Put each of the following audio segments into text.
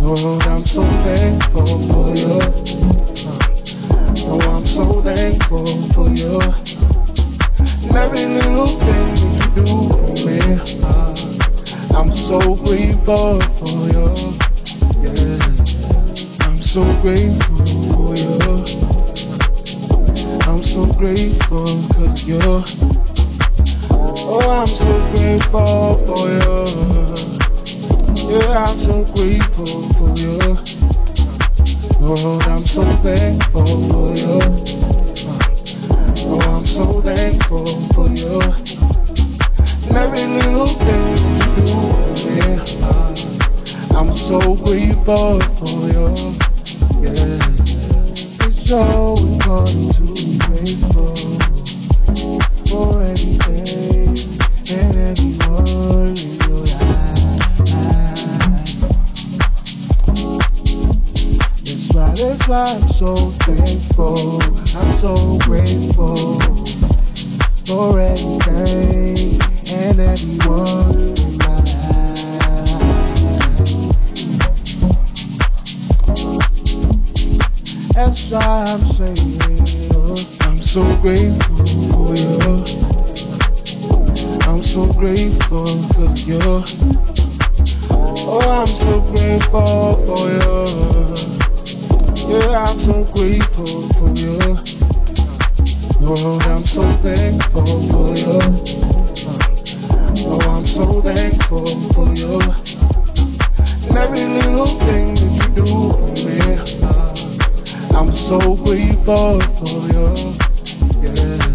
Lord, I'm so thankful for you. Thankful for you. Every little thing you do for me. Uh, I'm so grateful for you. Yeah, I'm so grateful for you. I'm so grateful cause you're Oh, I'm so grateful for you. Yeah, I'm so grateful for you. Lord, I'm so thankful for you. So thankful for you. Every little thing you do for me. I'm so grateful for you. Yeah, it's so important to be grateful for everything and everyone in your life. That's why, that's why I'm so thankful. I'm so grateful for everything and everyone in my life. That's why I'm saying I'm so grateful for you. I'm so grateful cause you're. Oh, I'm so grateful for you. Yeah, I'm so grateful for you. Lord, I'm so thankful for you. Oh, I'm so thankful for you. And every little thing that you do for me. I'm so grateful for you. Yeah.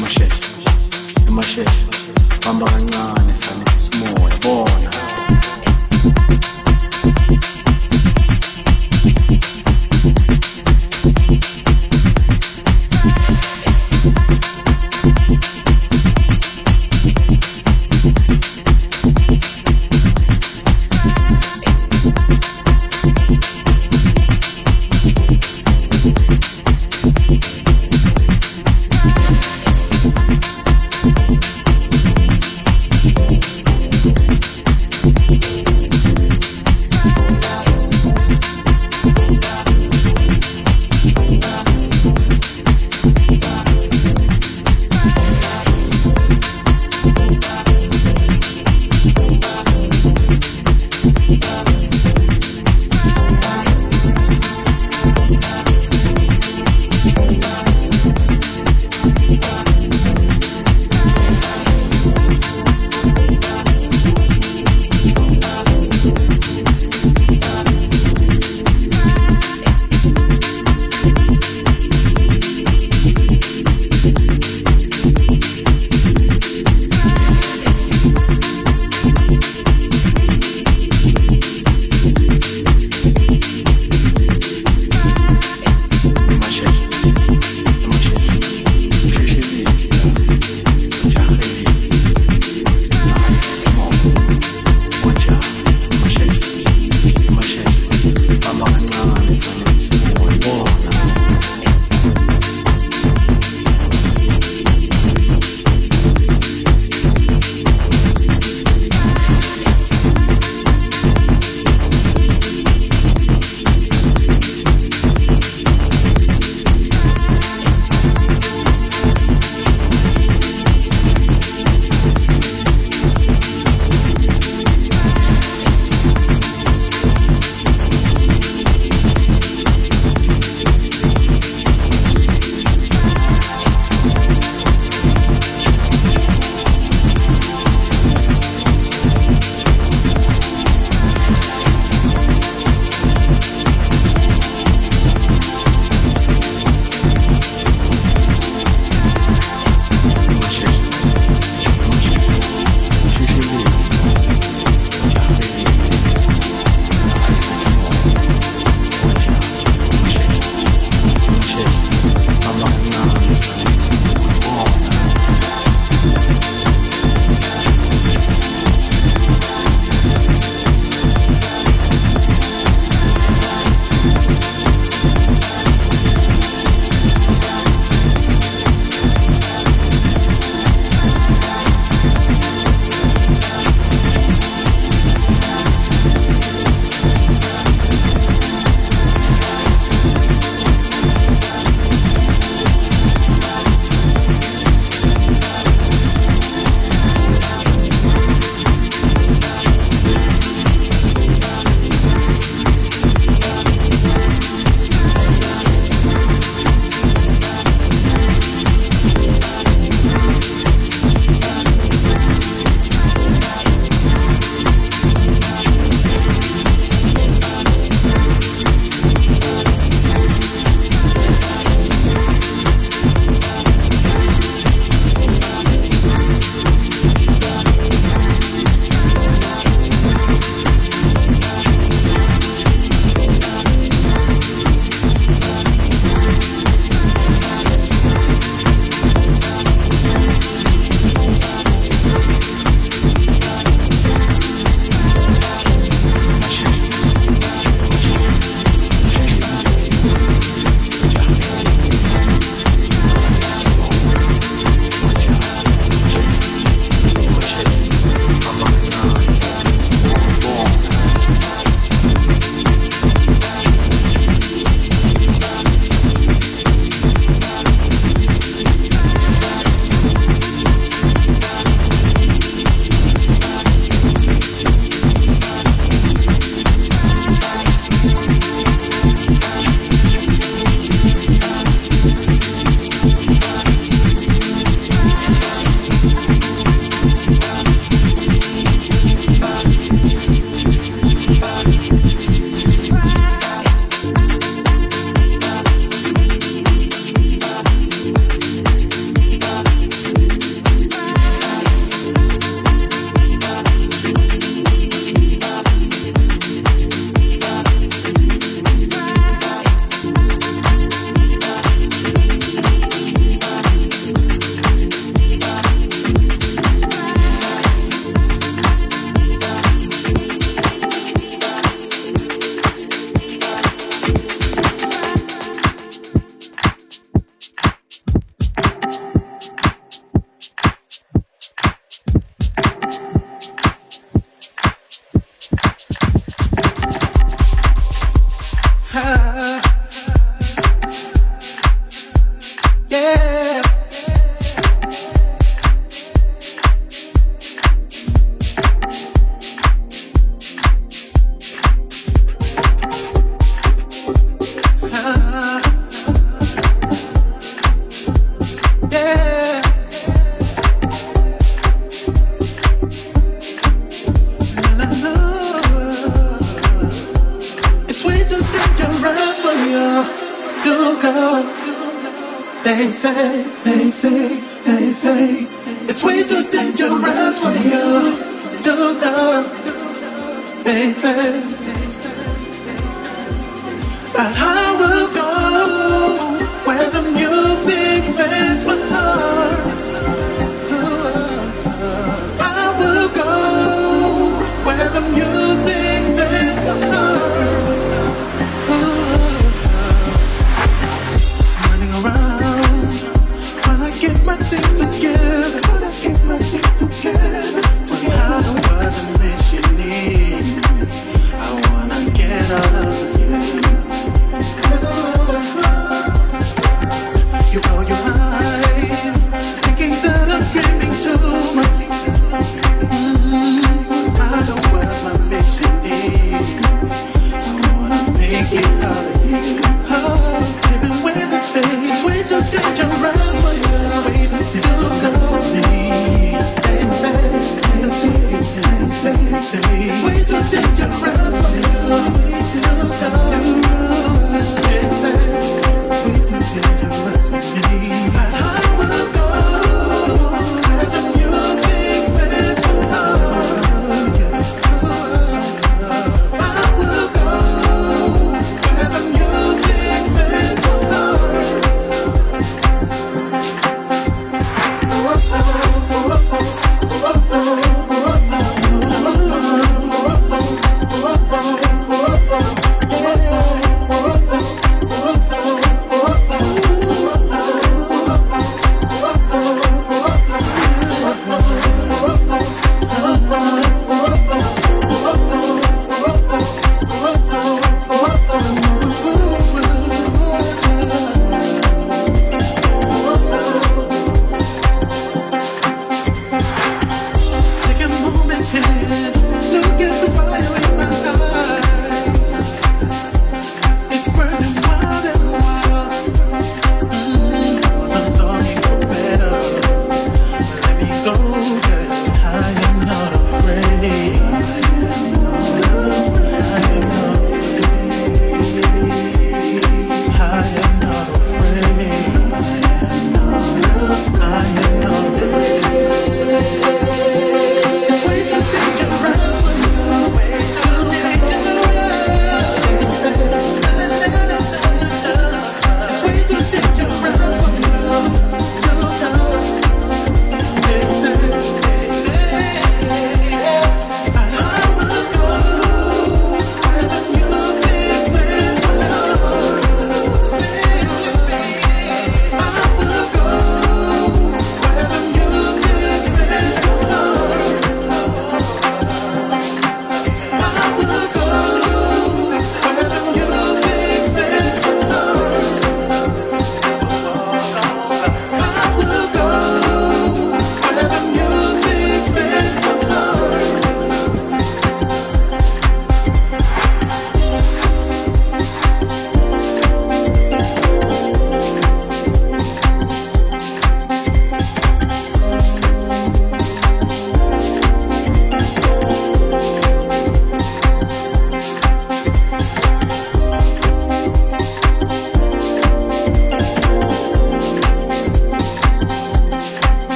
Mashesha, Mashesha, Bambarangane, Sane.